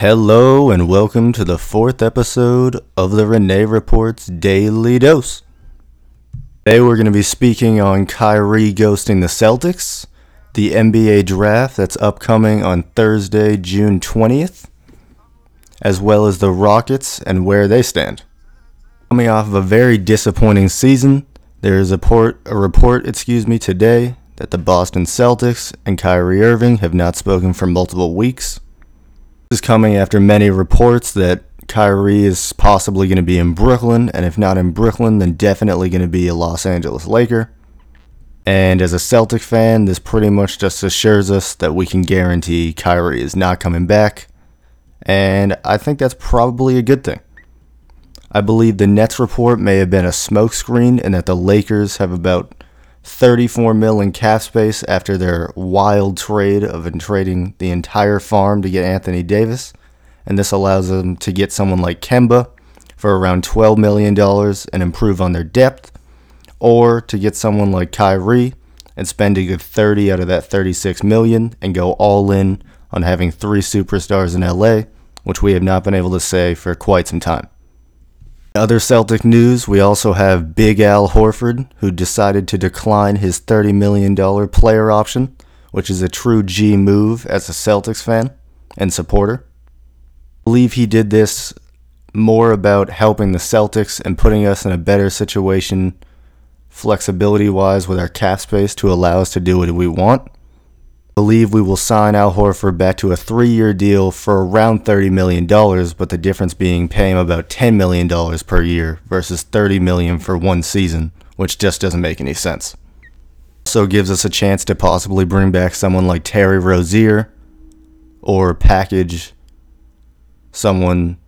Hello and welcome to the fourth episode of the Renee Reports Daily Dose. Today we're going to be speaking on Kyrie ghosting the Celtics, the NBA draft that's upcoming on Thursday, June 20th, as well as the Rockets and where they stand. Coming off of a very disappointing season, there is a, port, a report, excuse me, today that the Boston Celtics and Kyrie Irving have not spoken for multiple weeks. This is coming after many reports that Kyrie is possibly going to be in Brooklyn, and if not in Brooklyn, then definitely going to be a Los Angeles Laker. And as a Celtic fan, this pretty much just assures us that we can guarantee Kyrie is not coming back. And I think that's probably a good thing. I believe the Nets report may have been a smokescreen and that the Lakers have about 34 mil in cap space after their wild trade of trading the entire farm to get Anthony Davis, and this allows them to get someone like Kemba for around 12 million dollars and improve on their depth, or to get someone like Kyrie and spend a good 30 out of that 36 million and go all in on having three superstars in LA, which we have not been able to say for quite some time. Other Celtic news, we also have Big Al Horford, who decided to decline his $30 million player option, which is a true G move as a Celtics fan and supporter. I believe he did this more about helping the Celtics and putting us in a better situation flexibility wise with our cap space to allow us to do what we want believe we will sign Al Horford back to a three year deal for around $30 million, but the difference being paying him about $10 million per year versus 30 million for one season, which just doesn't make any sense. Also gives us a chance to possibly bring back someone like Terry Rozier or package someone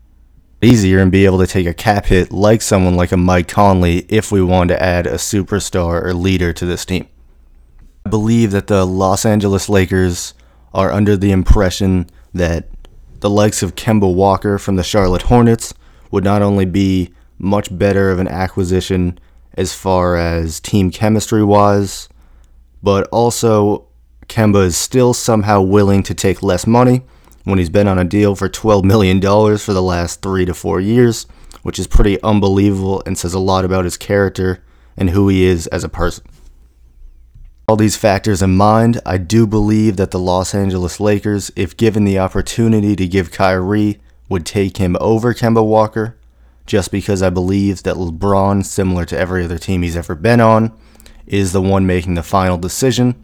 easier and be able to take a cap hit like someone like a Mike Conley if we want to add a superstar or leader to this team. I believe that the Los Angeles Lakers are under the impression that the likes of Kemba Walker from the Charlotte Hornets would not only be much better of an acquisition as far as team chemistry wise, but also Kemba is still somehow willing to take less money when he's been on a deal for $12 million for the last three to four years, which is pretty unbelievable and says a lot about his character and who he is as a person all these factors in mind, I do believe that the Los Angeles Lakers, if given the opportunity to give Kyrie, would take him over Kemba Walker, just because I believe that LeBron, similar to every other team he's ever been on, is the one making the final decision.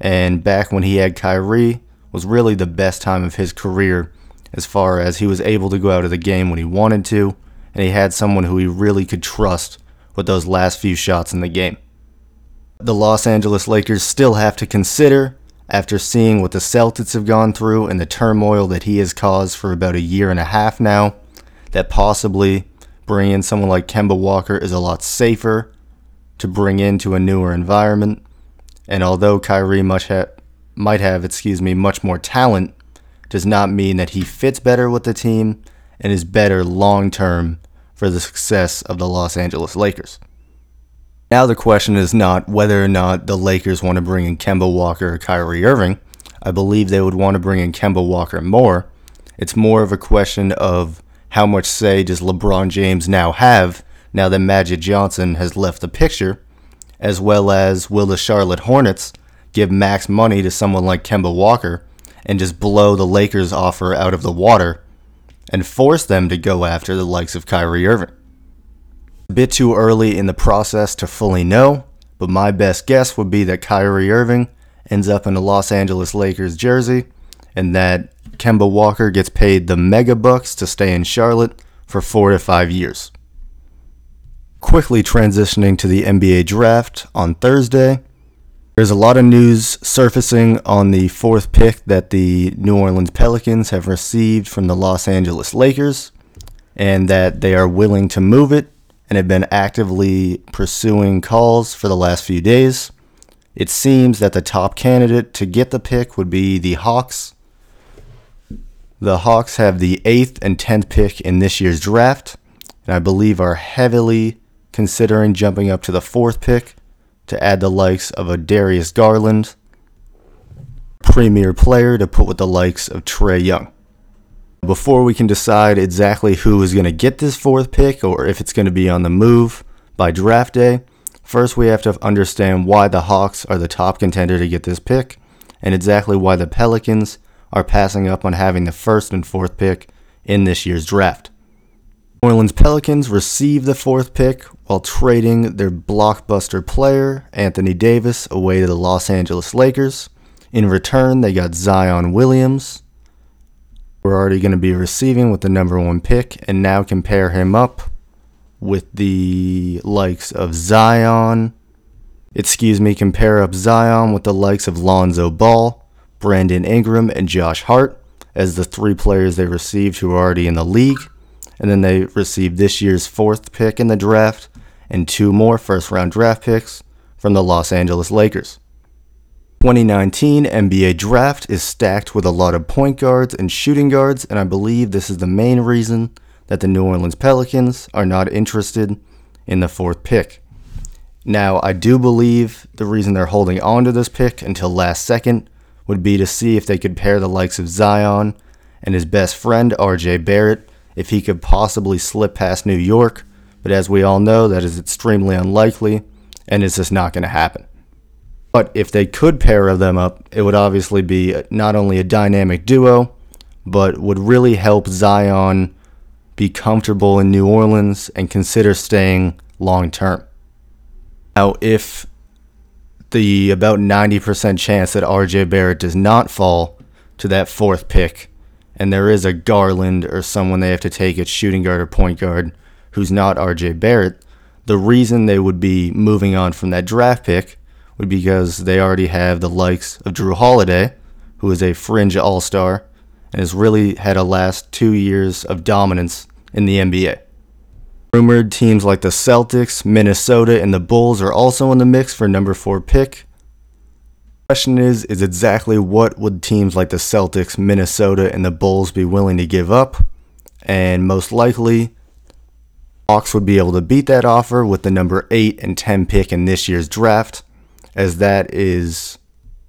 And back when he had Kyrie, was really the best time of his career as far as he was able to go out of the game when he wanted to, and he had someone who he really could trust with those last few shots in the game the Los Angeles Lakers still have to consider after seeing what the Celtics have gone through and the turmoil that he has caused for about a year and a half now, that possibly bringing in someone like Kemba Walker is a lot safer to bring into a newer environment. And although Kyrie much ha- might have, excuse me, much more talent, does not mean that he fits better with the team and is better long term for the success of the Los Angeles Lakers. Now the question is not whether or not the Lakers want to bring in Kemba Walker or Kyrie Irving. I believe they would want to bring in Kemba Walker more. It's more of a question of how much say does LeBron James now have now that Magic Johnson has left the picture, as well as will the Charlotte Hornets give max money to someone like Kemba Walker and just blow the Lakers offer out of the water and force them to go after the likes of Kyrie Irving. Bit too early in the process to fully know, but my best guess would be that Kyrie Irving ends up in a Los Angeles Lakers jersey and that Kemba Walker gets paid the mega bucks to stay in Charlotte for four to five years. Quickly transitioning to the NBA draft on Thursday, there's a lot of news surfacing on the fourth pick that the New Orleans Pelicans have received from the Los Angeles Lakers and that they are willing to move it and have been actively pursuing calls for the last few days. It seems that the top candidate to get the pick would be the Hawks. The Hawks have the 8th and 10th pick in this year's draft, and I believe are heavily considering jumping up to the 4th pick to add the likes of a Darius Garland, premier player to put with the likes of Trae Young. Before we can decide exactly who is going to get this fourth pick or if it's going to be on the move by draft day, first we have to understand why the Hawks are the top contender to get this pick and exactly why the Pelicans are passing up on having the first and fourth pick in this year's draft. New Orleans Pelicans received the fourth pick while trading their blockbuster player, Anthony Davis, away to the Los Angeles Lakers. In return, they got Zion Williams. We're already going to be receiving with the number one pick, and now compare him up with the likes of Zion. Excuse me, compare up Zion with the likes of Lonzo Ball, Brandon Ingram, and Josh Hart as the three players they received who are already in the league and then they received this year's fourth pick in the draft and two more first round draft picks from the Los Angeles Lakers. 2019 NBA draft is stacked with a lot of point guards and shooting guards, and I believe this is the main reason that the New Orleans Pelicans are not interested in the fourth pick. Now, I do believe the reason they're holding on to this pick until last second would be to see if they could pair the likes of Zion and his best friend, RJ Barrett, if he could possibly slip past New York, but as we all know, that is extremely unlikely and it's just not going to happen. But if they could pair them up, it would obviously be not only a dynamic duo, but would really help Zion be comfortable in New Orleans and consider staying long term. Now, if the about 90% chance that RJ Barrett does not fall to that fourth pick and there is a Garland or someone they have to take at shooting guard or point guard who's not RJ Barrett, the reason they would be moving on from that draft pick because they already have the likes of Jrue Holiday, who is a fringe all star and has really had a last two years of dominance in the NBA. Rumored teams like the Celtics, Minnesota, and the Bulls are also in the mix for number four pick, The question is is exactly what would teams like the Celtics, Minnesota, and the Bulls be willing to give up? And most likely, Hawks would be able to beat that offer with the number 8 and 10 pick in this year's draft, as that is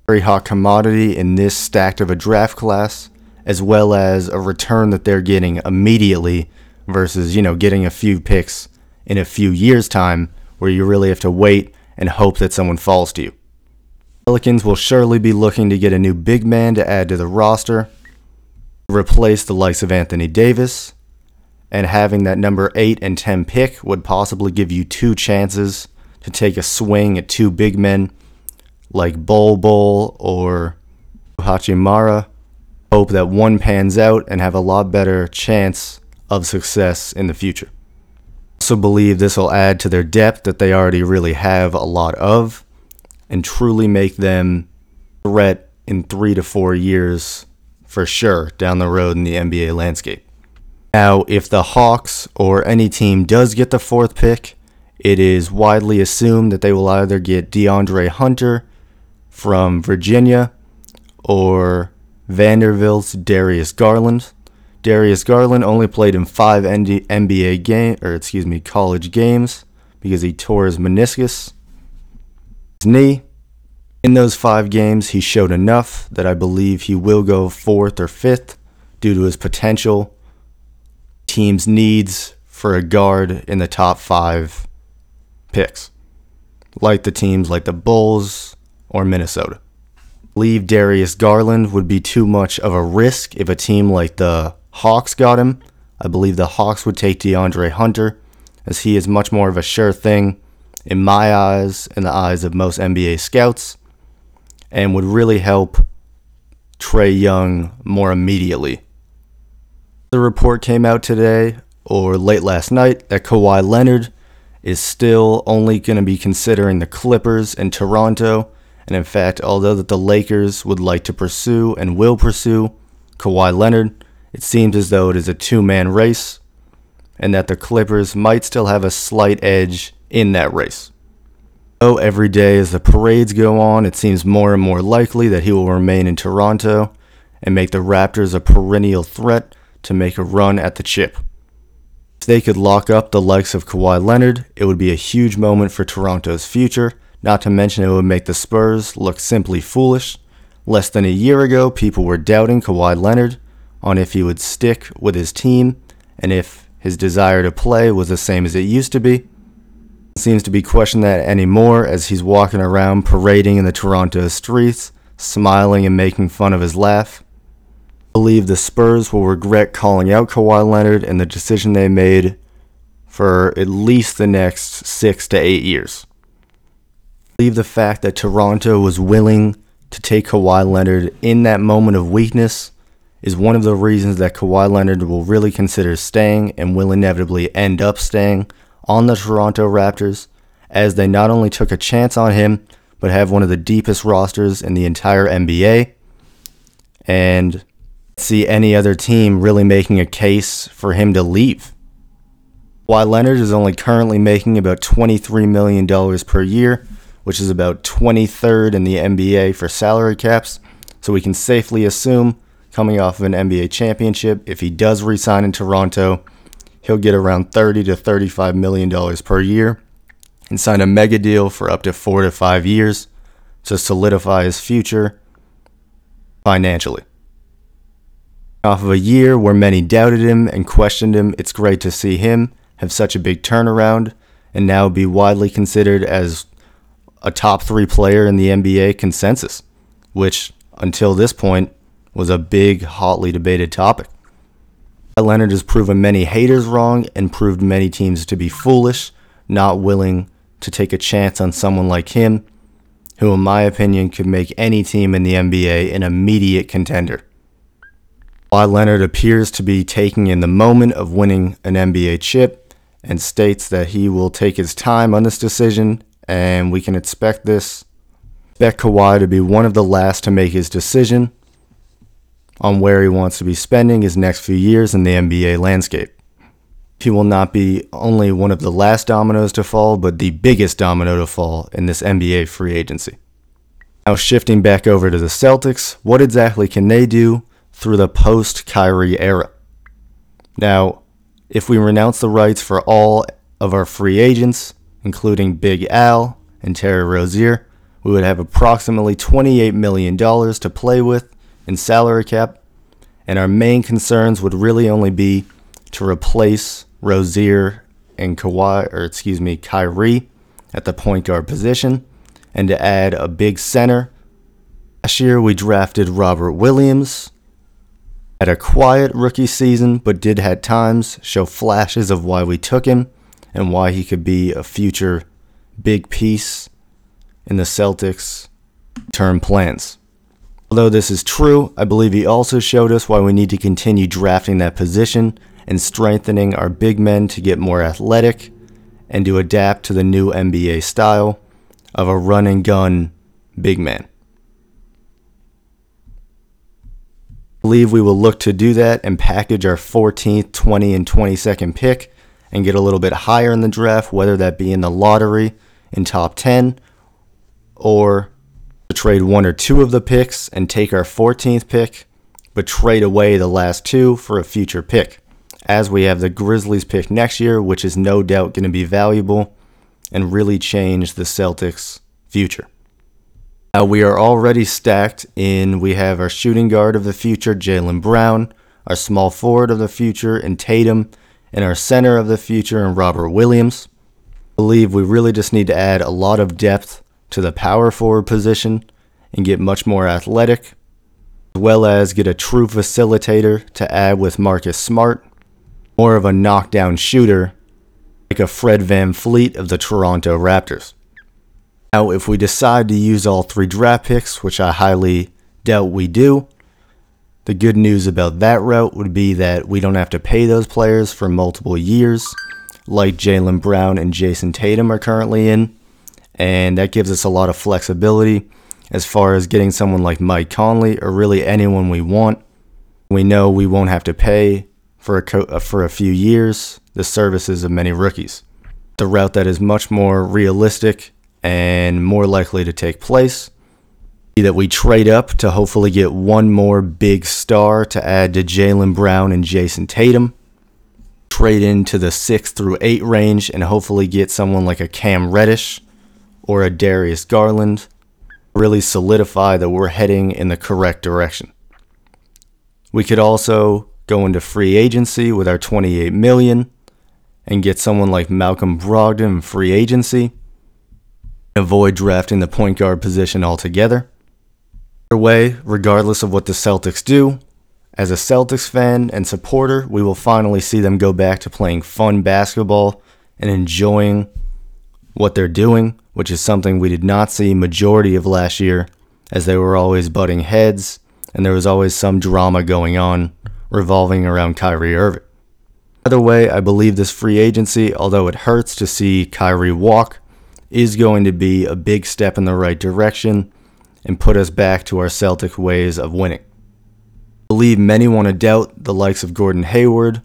a very hot commodity in this stacked of a draft class, as well as a return that they're getting immediately versus, you know, getting a few picks in a few years' time where you really have to wait and hope that someone falls to you. Pelicans will surely be looking to get a new big man to add to the roster, replace the likes of Anthony Davis, and having that number 8 and 10 pick would possibly give you two chances to take a swing at two big men like Bol Bol or Hachimura. Hope that one pans out and have a lot better chance of success in the future. Also believe this will add to their depth that they already really have a lot of and truly make them threat in three to four years for sure down the road in the NBA landscape. Now, if the Hawks or any team does get the fourth pick, it is widely assumed that they will either get DeAndre Hunter from Virginia or Vanderbilt's Darius Garland. Darius Garland only played in five NBA game or excuse me college games because he tore his meniscus knee. In those five games, he showed enough that I believe he will go fourth or fifth due to his potential, team's needs for a guard in the top five picks, like the teams like the Bulls or Minnesota. Leave Darius Garland would be too much of a risk if a team like the Hawks got him. I believe the Hawks would take DeAndre Hunter, as he is much more of a sure thing in my eyes, in the eyes of most NBA scouts, and would really help Trae Young more immediately. The report came out today or late last night that Kawhi Leonard is still only going to be considering the Clippers and Toronto. And in fact, although that the Lakers would like to pursue and will pursue Kawhi Leonard, it seems as though it is a two-man race and that the Clippers might still have a slight edge in that race. So every day as the parades go on, it seems more and more likely that he will remain in Toronto and make the Raptors a perennial threat to make a run at the chip. If they could lock up the likes of Kawhi Leonard, it would be a huge moment for Toronto's future, not to mention it would make the Spurs look simply foolish. Less than a year ago, people were doubting Kawhi Leonard, on if he would stick with his team and if his desire to play was the same as it used to be. Seems to be questioning that anymore as he's walking around parading in the Toronto streets, smiling and making fun of his laugh. Believe the Spurs will regret calling out Kawhi Leonard and the decision they made for at least the next six to eight years. I believe the fact that Toronto was willing to take Kawhi Leonard in that moment of weakness is one of the reasons that Kawhi Leonard will really consider staying and will inevitably end up staying on the Toronto Raptors, as they not only took a chance on him, but have one of the deepest rosters in the entire NBA. And see any other team really making a case for him to leave. Kawhi Leonard is only currently making about $23 million per year, which is about 23rd in the NBA for salary caps. So we can safely assume, coming off of an NBA championship, if he does resign in Toronto, he'll get around 30 to 35 million dollars per year and sign a mega deal for up to 4 to 5 years to solidify his future financially. Off of a year where many doubted him and questioned him, it's great to see him have such a big turnaround and now be widely considered as a top 3 player in the NBA consensus, which until this point was a big hotly debated topic. Leonard has proven many haters wrong and proved many teams to be foolish, not willing to take a chance on someone like him, who, in my opinion, could make any team in the NBA an immediate contender. Kawhi Leonard appears to be taking in the moment of winning an NBA chip and states that he will take his time on this decision, and we can expect this. Expect Kawhi to be one of the last to make his decision on where he wants to be spending his next few years in the NBA landscape. He will not be only one of the last dominoes to fall, but the biggest domino to fall in this NBA free agency. Now, shifting back over to the Celtics, what exactly can they do through the post Kyrie era? Now, if we renounce the rights for all of our free agents, including Big Al and Terry Rozier, we would have approximately $28 million to play with in salary cap, and our main concerns would really only be to replace Rozier and Kawhi, or excuse me, Kyrie at the point guard position, and to add a big center. Last year we drafted Robert Williams. Had a quiet rookie season, but did at times show flashes of why we took him and why he could be a future big piece in the Celtics' term plans. Although this is true, I believe he also showed us why we need to continue drafting that position and strengthening our big men to get more athletic and to adapt to the new NBA style of a run and gun big man. Believe we will look to do that and package our 14th, 20, and 22nd pick and get a little bit higher in the draft, whether that be in the lottery in top 10 or trade one or two of the picks and take our 14th pick, but trade away the last two for a future pick, as we have the Grizzlies pick next year, which is no doubt going to be valuable and really change the Celtics' future. Now, we are already stacked in we have our shooting guard of the future, Jaylen Brown, our small forward of the future, and Tatum, and our center of the future, and Robert Williams. I believe we really just need to add a lot of depth to the power forward position and get much more athletic, as well as get a true facilitator to add with Marcus Smart, more of a knockdown shooter like a Fred VanVleet of the Toronto Raptors. Now, if we decide to use all three draft picks, which I highly doubt we do, the good news about that route would be that we don't have to pay those players for multiple years, like Jaylen Brown and Jayson Tatum are currently in and that gives us a lot of flexibility as far as getting someone like Mike Conley or really anyone we want. We know we won't have to pay for a co- uh, for a few years the services of many rookies. The route that is much more realistic and more likely to take place that we trade up to hopefully get one more big star to add to Jaylen Brown and Jayson Tatum. Trade into the six through eight range and hopefully get someone like a Cam Reddish or a Darius Garland really solidify that we're heading in the correct direction. We could also go into free agency with our 28 million and get someone like Malcolm Brogdon in free agency. Avoid drafting the point guard position altogether. Either way, regardless of what the Celtics do, as a Celtics fan and supporter, we will finally see them go back to playing fun basketball and enjoying what they're doing, which is something we did not see majority of last year as they were always butting heads and there was always some drama going on revolving around Kyrie Irving. Either way, I believe this free agency, although it hurts to see Kyrie walk, is going to be a big step in the right direction and put us back to our Celtic ways of winning. I believe many want to doubt the likes of Gordon Hayward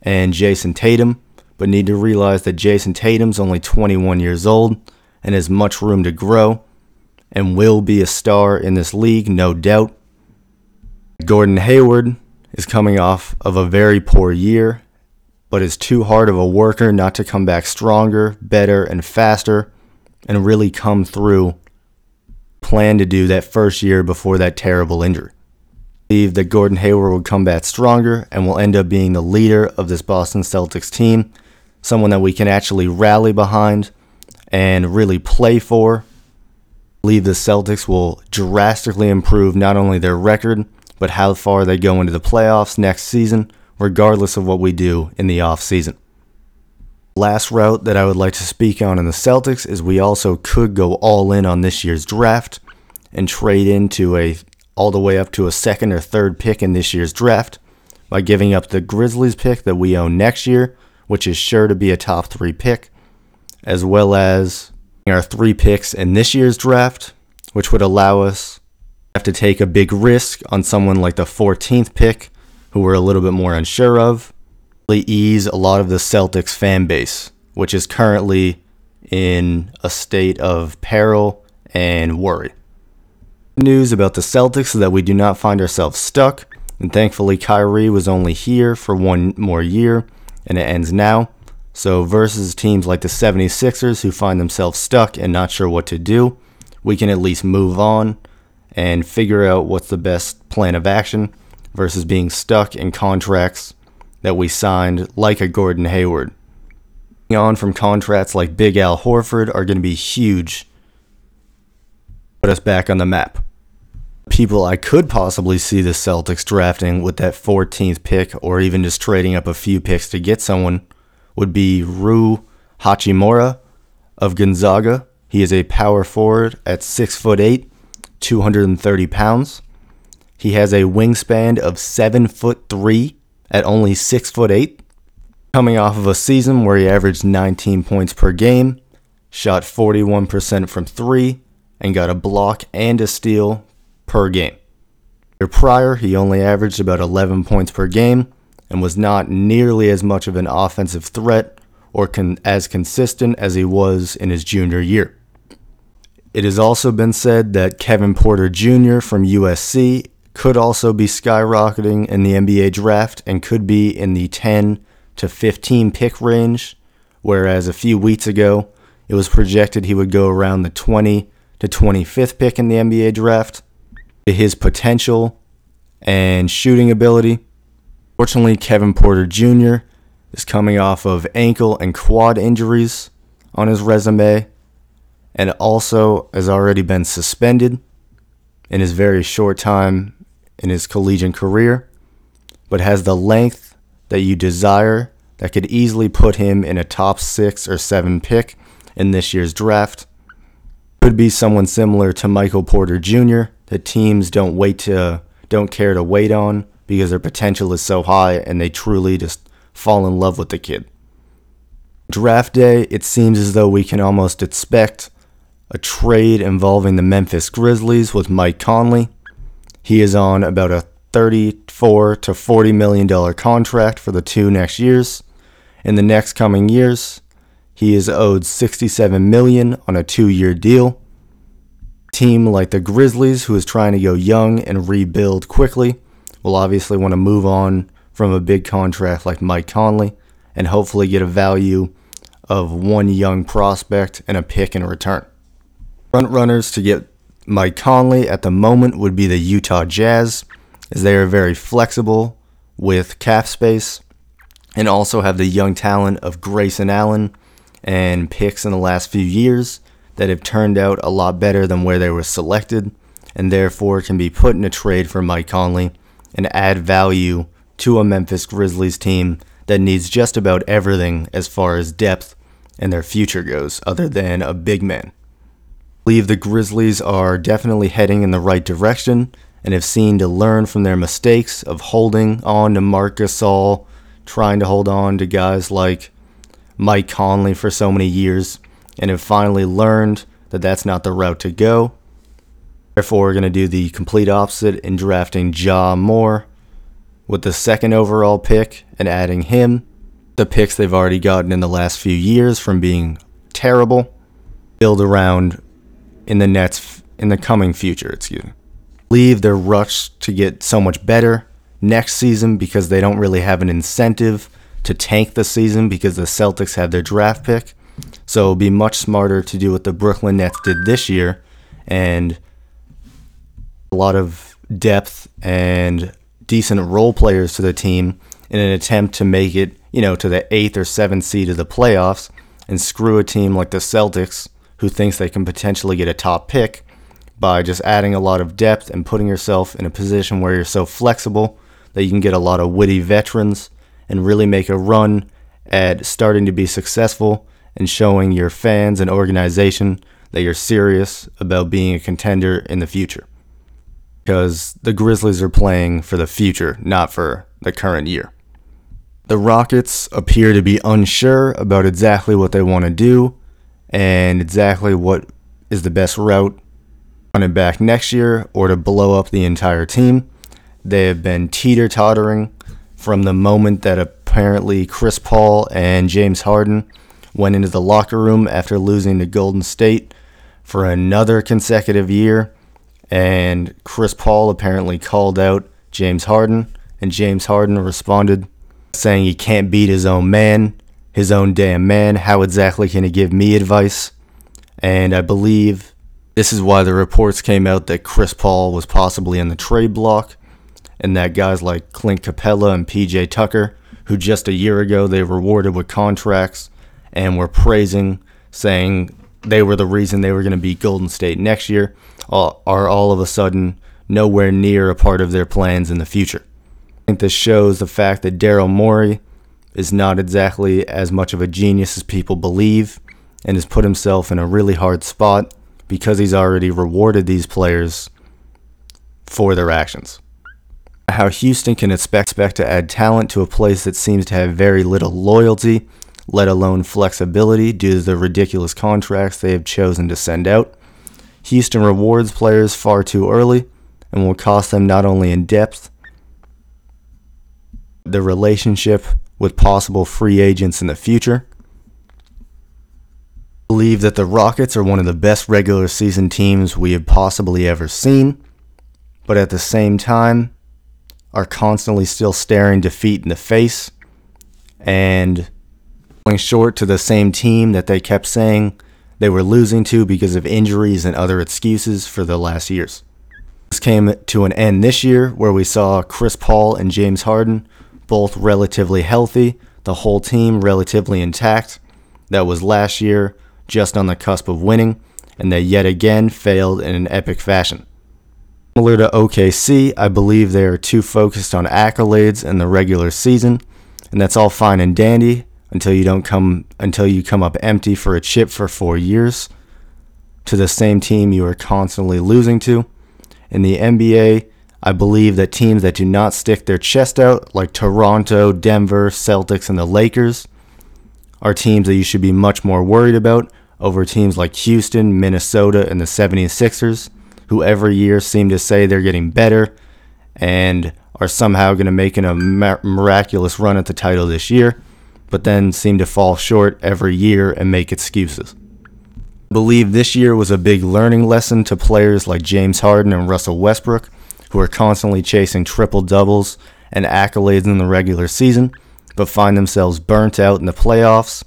and Jayson Tatum, but need to realize that Jayson Tatum's only 21 years old and has much room to grow and will be a star in this league, no doubt. Gordon Hayward is coming off of a very poor year, but is too hard of a worker not to come back stronger, better, and faster, and really come through. Plan to do that first year before that terrible injury. I believe that Gordon Hayward will come back stronger and will end up being the leader of this Boston Celtics team, someone that we can actually rally behind and really play for. I believe the Celtics will drastically improve not only their record but how far they go into the playoffs next season, regardless of what we do in the offseason. Last route that I would like to speak on in the Celtics is we also could go all in on this year's draft and trade into a all the way up to a second or third pick in this year's draft by giving up the Grizzlies pick that we own next year, which is sure to be a top 3 pick, as well as our 3 picks in this year's draft, which would allow us have to take a big risk on someone like the 14th pick, who we're a little bit more unsure of, ease a lot of the Celtics fan base, which is currently in a state of peril and worry. News about the Celtics so that we do not find ourselves stuck, and thankfully Kyrie was only here for one more year, and it ends now. So, versus teams like the 76ers who find themselves stuck and not sure what to do, we can at least move on and figure out what's the best plan of action versus being stuck in contracts that we signed like a Gordon Hayward. On from contracts like Big Al Horford are going to be huge. Put us back on the map. People I could possibly see the Celtics drafting with that 14th pick or even just trading up a few picks to get someone would be Rui Hachimura of Gonzaga. He is a power forward at 6 foot 8 230 pounds. He has a wingspan of 7 foot 3 at only 6 foot 8, coming off of a season where he averaged 19 points per game, shot 41% from 3, and got a block and a steal per game. Year prior, he only averaged about 11 points per game and was not nearly as much of an offensive threat or con- as consistent as he was in his junior year. It has also been said that Kevin Porter Jr. from USC could also be skyrocketing in the NBA draft and could be in the 10 to 15 pick range, whereas a few weeks ago it was projected he would go around the 20 to 25th pick in the NBA draft. His potential and shooting ability. Fortunately, Kevin Porter Jr. is coming off of ankle and quad injuries on his resume and also has already been suspended in his very short time in his collegiate career, but has the length that you desire that could easily put him in a top six or seven pick in this year's draft. Could be someone similar to Michael Porter Jr. that teams don't wait to don't care to wait on because their potential is so high and they truly just fall in love with the kid. Draft day, it seems as though we can almost expect a trade involving the Memphis Grizzlies with Mike Conley. He is on about a 34 to 40 million dollar contract for the two next years. In the next coming years, he is owed 67 million on a 2-year deal. Team like the Grizzlies who is trying to go young and rebuild quickly will obviously want to move on from a big contract like Mike Conley and hopefully get a value of one young prospect and a pick in return. Front runners to get Mike Conley at the moment would be the Utah Jazz, as they are very flexible with cap space and also have the young talent of Grayson Allen and picks in the last few years that have turned out a lot better than where they were selected and therefore can be put in a trade for Mike Conley and add value to a Memphis Grizzlies team that needs just about everything as far as depth and their future goes, other than a big man. Believe the Grizzlies are definitely heading in the right direction and have seen to learn from their mistakes of holding on to Marcus Gasol, trying to hold on to guys like Mike Conley for so many years, and have finally learned that that's not the route to go. Therefore, we're going to do the complete opposite in drafting Ja Moore with the second overall pick and adding him the picks they've already gotten in the last few years from being terrible build around in the Nets in the coming future, excuse me. Leave their rush to get so much better next season because they don't really have an incentive to tank the season because the Celtics have their draft pick. So it'll be much smarter to do what the Brooklyn Nets did this year and a lot of depth and decent role players to the team in an attempt to make it, you know, to the eighth or seventh seed of the playoffs and screw a team like the Celtics who thinks they can potentially get a top pick by just adding a lot of depth and putting yourself in a position where you're so flexible that you can get a lot of witty veterans and really make a run at starting to be successful and showing your fans and organization that you're serious about being a contender in the future because the Grizzlies are playing for the future, not for the current year. The Rockets appear to be unsure about exactly what they want to do and exactly what is the best route it back next year or to blow up the entire team. They have been teeter tottering from the moment that apparently Chris Paul and James Harden went into the locker room after losing to Golden State for another consecutive year and Chris Paul apparently called out James Harden, and James Harden responded saying he can't beat his own man, his own damn man. How exactly can he give me advice? And I believe this is why the reports came out that Chris Paul was possibly in the trade block, and that guys like Clint Capela and PJ Tucker, who just a year ago they rewarded with contracts and were praising, saying they were the reason they were going to beat Golden State next year are all of a sudden nowhere near a part of their plans in the future. I think this shows the fact that Daryl Morey is not exactly as much of a genius as people believe and has put himself in a really hard spot because he's already rewarded these players for their actions. How Houston can expect, expect to add talent to a place that seems to have very little loyalty, let alone flexibility, due to the ridiculous contracts they have chosen to send out. Houston rewards players far too early and will cost them not only in depth, the relationship with possible free agents in the future. I believe that the Rockets are one of the best regular season teams we have possibly ever seen, but at the same time are constantly still staring defeat in the face and going short to the same team that they kept saying they were losing to because of injuries and other excuses for the last years. This came to an end this year where we saw Chris Paul and James Harden both relatively healthy, the whole team relatively intact. That was last year, just on the cusp of winning, and they yet again failed in an epic fashion. Similar to OKC, I believe they are too focused on accolades in the regular season, and that's all fine and dandy until you don't come until you come up empty for a chip for 4 years to the same team you are constantly losing to. In the NBA, I believe that teams that do not stick their chest out like Toronto, Denver, Celtics and the Lakers are teams that you should be much more worried about over teams like Houston, Minnesota and the 76ers who every year seem to say they're getting better and are somehow going to make a miraculous run at the title this year but then seem to fall short every year and make excuses. I believe this year was a big learning lesson to players like James Harden and Russell Westbrook, who are constantly chasing triple doubles and accolades in the regular season, but find themselves burnt out in the playoffs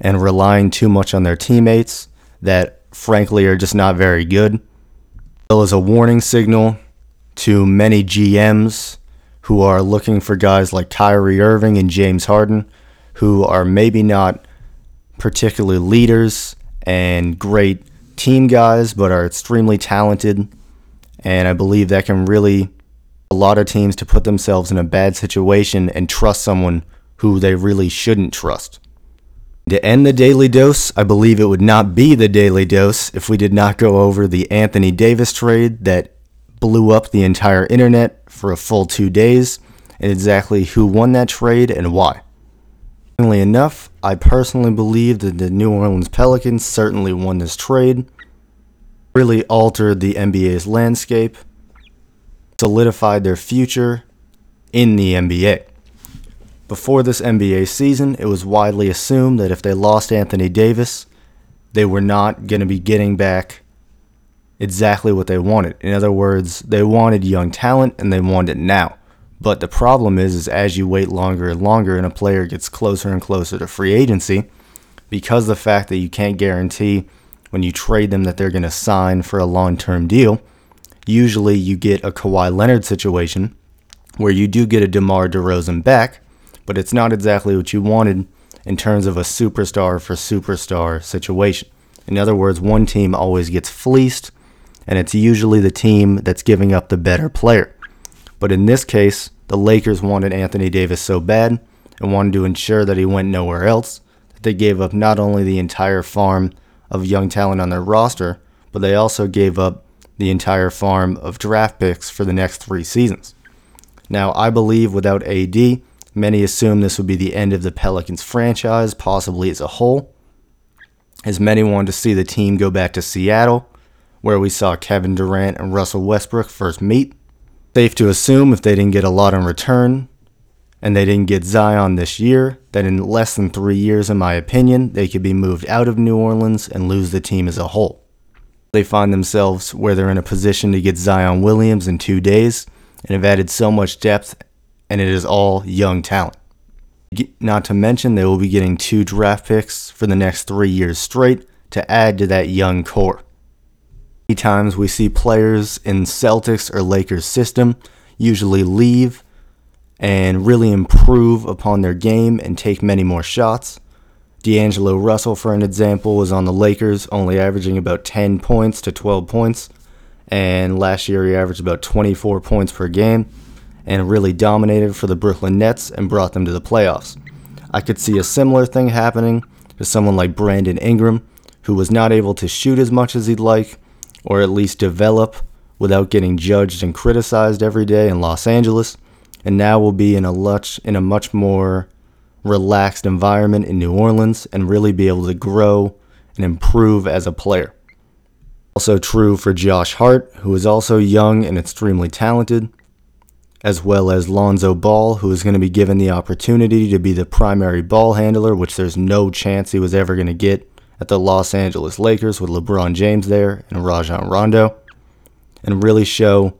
and relying too much on their teammates that, frankly, are just not very good. As a warning signal to many GMs who are looking for guys like Kyrie Irving and James Harden, who are maybe not particularly leaders and great team guys, but are extremely talented. And I believe that can really a lot of teams to put themselves in a bad situation and trust someone who they really shouldn't trust. To end the daily dose, I believe it would not be the daily dose if we did not go over the Anthony Davis trade that blew up the entire internet for a full two days and exactly who won that trade and why. Funnily enough, I personally believe that the New Orleans Pelicans certainly won this trade, really altered the NBA's landscape, solidified their future in the NBA. Before this NBA season, it was widely assumed that if they lost Anthony Davis, they were not going to be getting back exactly what they wanted. In other words, they wanted young talent and they wanted it now. But the problem is, is as you wait longer and longer and a player gets closer and closer to free agency, because the fact that you can't guarantee when you trade them that they're going to sign for a long-term deal, usually you get a Kawhi Leonard situation where you do get a DeMar DeRozan back, but it's not exactly what you wanted in terms of a superstar for superstar situation. In other words, one team always gets fleeced, and it's usually the team that's giving up the better player. But in this case, the Lakers wanted Anthony Davis so bad and wanted to ensure that he went nowhere else that they gave up not only the entire farm of young talent on their roster, but they also gave up the entire farm of draft picks for the next three seasons. Now, I believe without AD, Many assume this would be the end of the Pelicans franchise, possibly as a whole, as many wanted to see the team go back to Seattle, where we saw Kevin Durant and Russell Westbrook first meet. Safe to assume if they didn't get a lot in return, and they didn't get Zion this year, that in less than three years, in my opinion, they could be moved out of New Orleans and lose the team as a whole. They find themselves where they're in a position to get Zion Williams in two days and have added so much depth and it is all young talent. Not to mention, they will be getting two draft picks for the next three years straight to add to that young core. Many times we see players in Celtics or Lakers system usually leave and really improve upon their game and take many more shots. D'Angelo Russell, for an example, was on the Lakers, only averaging about 10 points to 12 points, and last year he averaged about 24 points per game and really dominated for the Brooklyn Nets and brought them to the playoffs. I could see a similar thing happening to someone like Brandon Ingram, who was not able to shoot as much as he'd like, or at least develop without getting judged and criticized every day in Los Angeles, and now we'll be in a much in a much more relaxed environment in New Orleans and really be able to grow and improve as a player. Also true for Josh Hart, who is also young and extremely talented, as well as Lonzo Ball, who is going to be given the opportunity to be the primary ball handler, which there's no chance he was ever going to get at the Los Angeles Lakers with LeBron James there and Rajon Rondo, and really show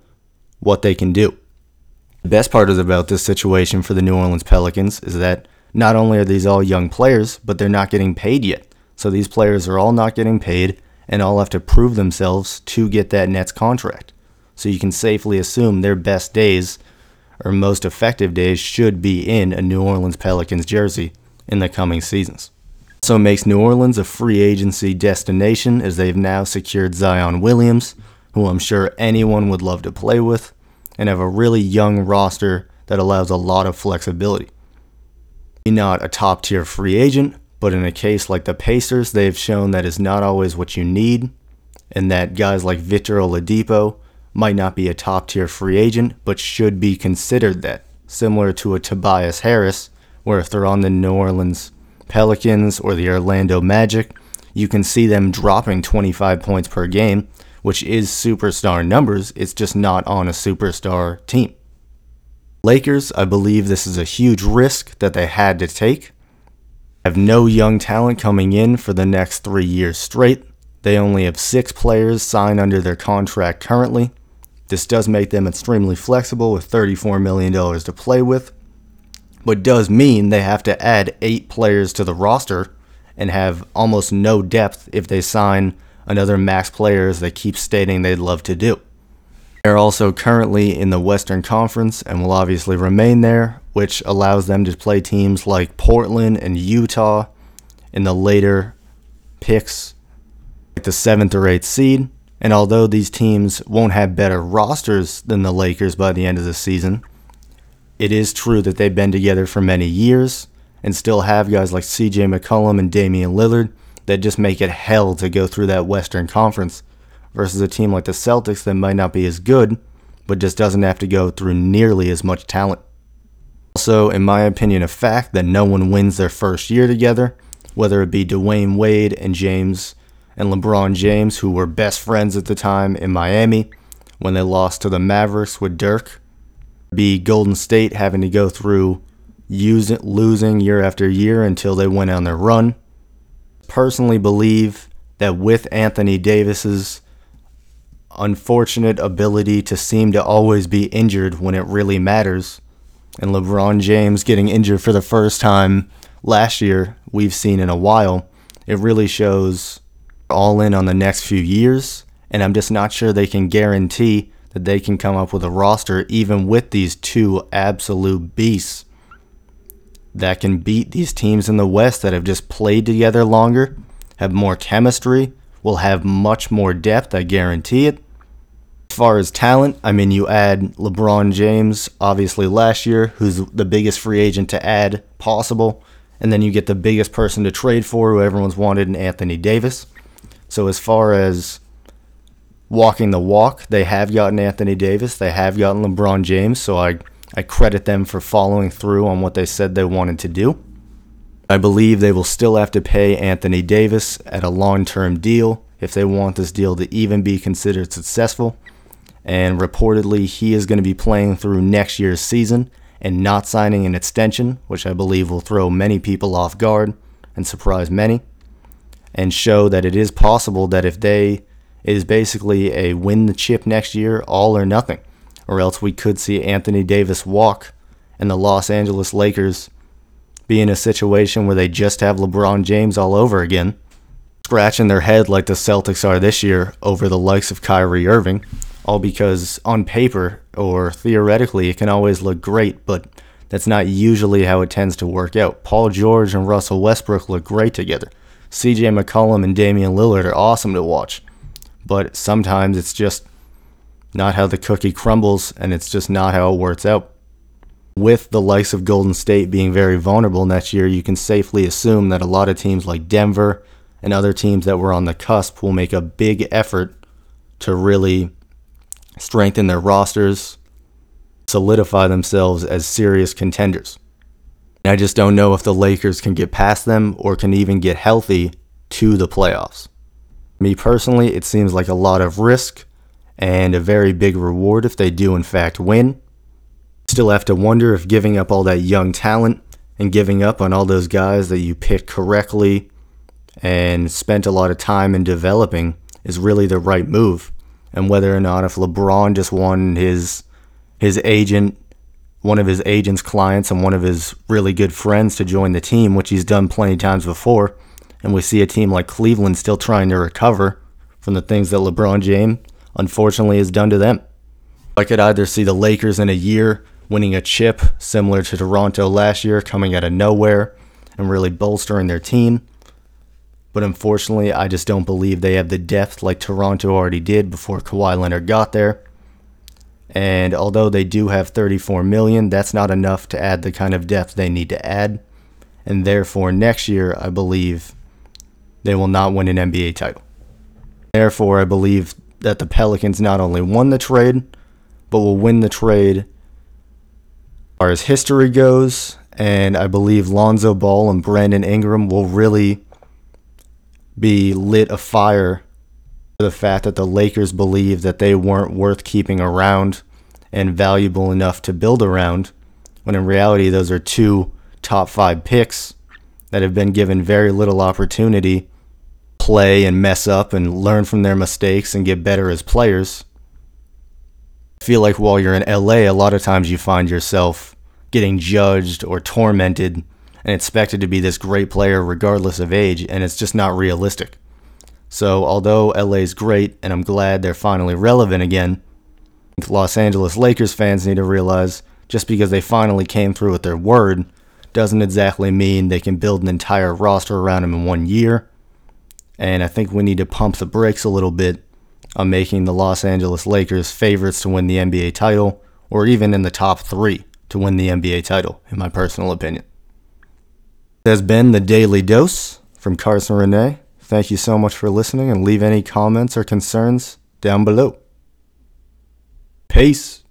what they can do. The best part is about this situation for the New Orleans Pelicans is that not only are these all young players, but they're not getting paid yet. So these players are all not getting paid and all have to prove themselves to get that Nets contract. So you can safely assume their best days or most effective days should be in a New Orleans Pelicans jersey in the coming seasons. Also makes New Orleans a free agency destination as they've now secured Zion Williams, who I'm sure anyone would love to play with, and have a really young roster that allows a lot of flexibility. Not a top tier free agent, but in a case like the Pacers, they've shown that is not always what you need, and that guys like Victor Oladipo might not be a top tier free agent, but should be considered that, similar to a Tobias Harris, where if they're on the New Orleans Pelicans or the Orlando Magic, you can see them dropping 25 points per game, which is superstar numbers. It's just not on a superstar team. Lakers, I believe this is a huge risk that they had to take. Have no young talent coming in for the next three years straight. They only have six players signed under their contract currently. This does make them extremely flexible with $34 million to play with, but does mean they have to add eight players to the roster and have almost no depth if they sign another max player as they keep stating they'd love to do. They're also currently in the Western Conference and will obviously remain there, which allows them to play teams like Portland and Utah in the later picks, like the seventh or eighth seed. And although these teams won't have better rosters than the Lakers by the end of the season, it is true that they've been together for many years and still have guys like CJ McCollum and Damian Lillard that just make it hell to go through that Western Conference versus a team like the Celtics that might not be as good, but just doesn't have to go through nearly as much talent. Also, in my opinion, a fact that no one wins their first year together, whether it be Dwyane Wade and James and LeBron James, who were best friends at the time in Miami when they lost to the Mavericks with Dirk, be Golden State having to go through using, losing year after year until they went on their run. Personally, believe that with Anthony Davis's unfortunate ability to seem to always be injured when it really matters, and LeBron James getting injured for the first time last year we've seen in a while, it really shows all in on the next few years. And I'm just not sure they can guarantee that they can come up with a roster, even with these two absolute beasts that can beat these teams in the West that have just played together longer, have more chemistry, will have much more depth, I guarantee it. As far as talent, I mean, you add LeBron James, obviously last year, who's the biggest free agent to add possible, and then you get the biggest person to trade for, who everyone's wanted, in Anthony Davis. So, as far as walking the walk. They have gotten Anthony Davis, they have gotten LeBron James, so I, I credit them for following through on what they said they wanted to do. I believe they will still have to pay Anthony Davis at a long term deal if they want this deal to even be considered successful. And reportedly, he is going to be playing through next year's season and not signing an extension, which I believe will throw many people off guard and surprise many, and show that it is possible that if they is basically a win the chip next year, all or nothing. Or else we could see Anthony Davis walk and the Los Angeles Lakers be in a situation where they just have LeBron James all over again, scratching their head like the Celtics are this year over the likes of Kyrie Irving, all because on paper or theoretically it can always look great, but that's not usually how it tends to work out. Paul George and Russell Westbrook look great together. CJ McCollum and Damian Lillard are awesome to watch but sometimes it's just not how the cookie crumbles and it's just not how it works out. With the likes of Golden State being very vulnerable next year, you can safely assume that a lot of teams like Denver and other teams that were on the cusp will make a big effort to really strengthen their rosters, solidify themselves as serious contenders. And I just don't know if the Lakers can get past them or can even get healthy to the playoffs. Me personally, it seems like a lot of risk and a very big reward if they do, in fact, win. Still have to wonder if giving up all that young talent and giving up on all those guys that you picked correctly and spent a lot of time in developing is really the right move. And whether or not if LeBron just won his his agent, one of his agent's clients and one of his really good friends to join the team, which he's done plenty times before, and we see a team like Cleveland still trying to recover from the things that LeBron James unfortunately has done to them. I could either see the Lakers in a year winning a chip similar to Toronto last year, coming out of nowhere and really bolstering their team. But unfortunately, I just don't believe they have the depth like Toronto already did before Kawhi Leonard got there. And although they do have 34 million, that's not enough to add the kind of depth they need to add. And therefore, next year, I believe they will not win an NBA title. Therefore, I believe that the Pelicans not only won the trade, but will win the trade as far as history goes. And I believe Lonzo Ball and Brandon Ingram will really be lit afire for the fact that the Lakers believe that they weren't worth keeping around and valuable enough to build around, when in reality, those are two top five picks that have been given very little opportunity play and mess up and learn from their mistakes and get better as players. I feel like while you're in LA, a lot of times you find yourself getting judged or tormented and expected to be this great player regardless of age, and it's just not realistic. So, although LA is great and I'm glad they're finally relevant again, Los Angeles Lakers fans need to realize just because they finally came through with their word doesn't exactly mean they can build an entire roster around him in one year. And I think we need to pump the brakes a little bit on making the Los Angeles Lakers favorites to win the NBA title, or even in the top three to win the NBA title, in my personal opinion. It has been the Daily Dose from Carson Renee. Thank you so much for listening and leave any comments or concerns down below. Peace.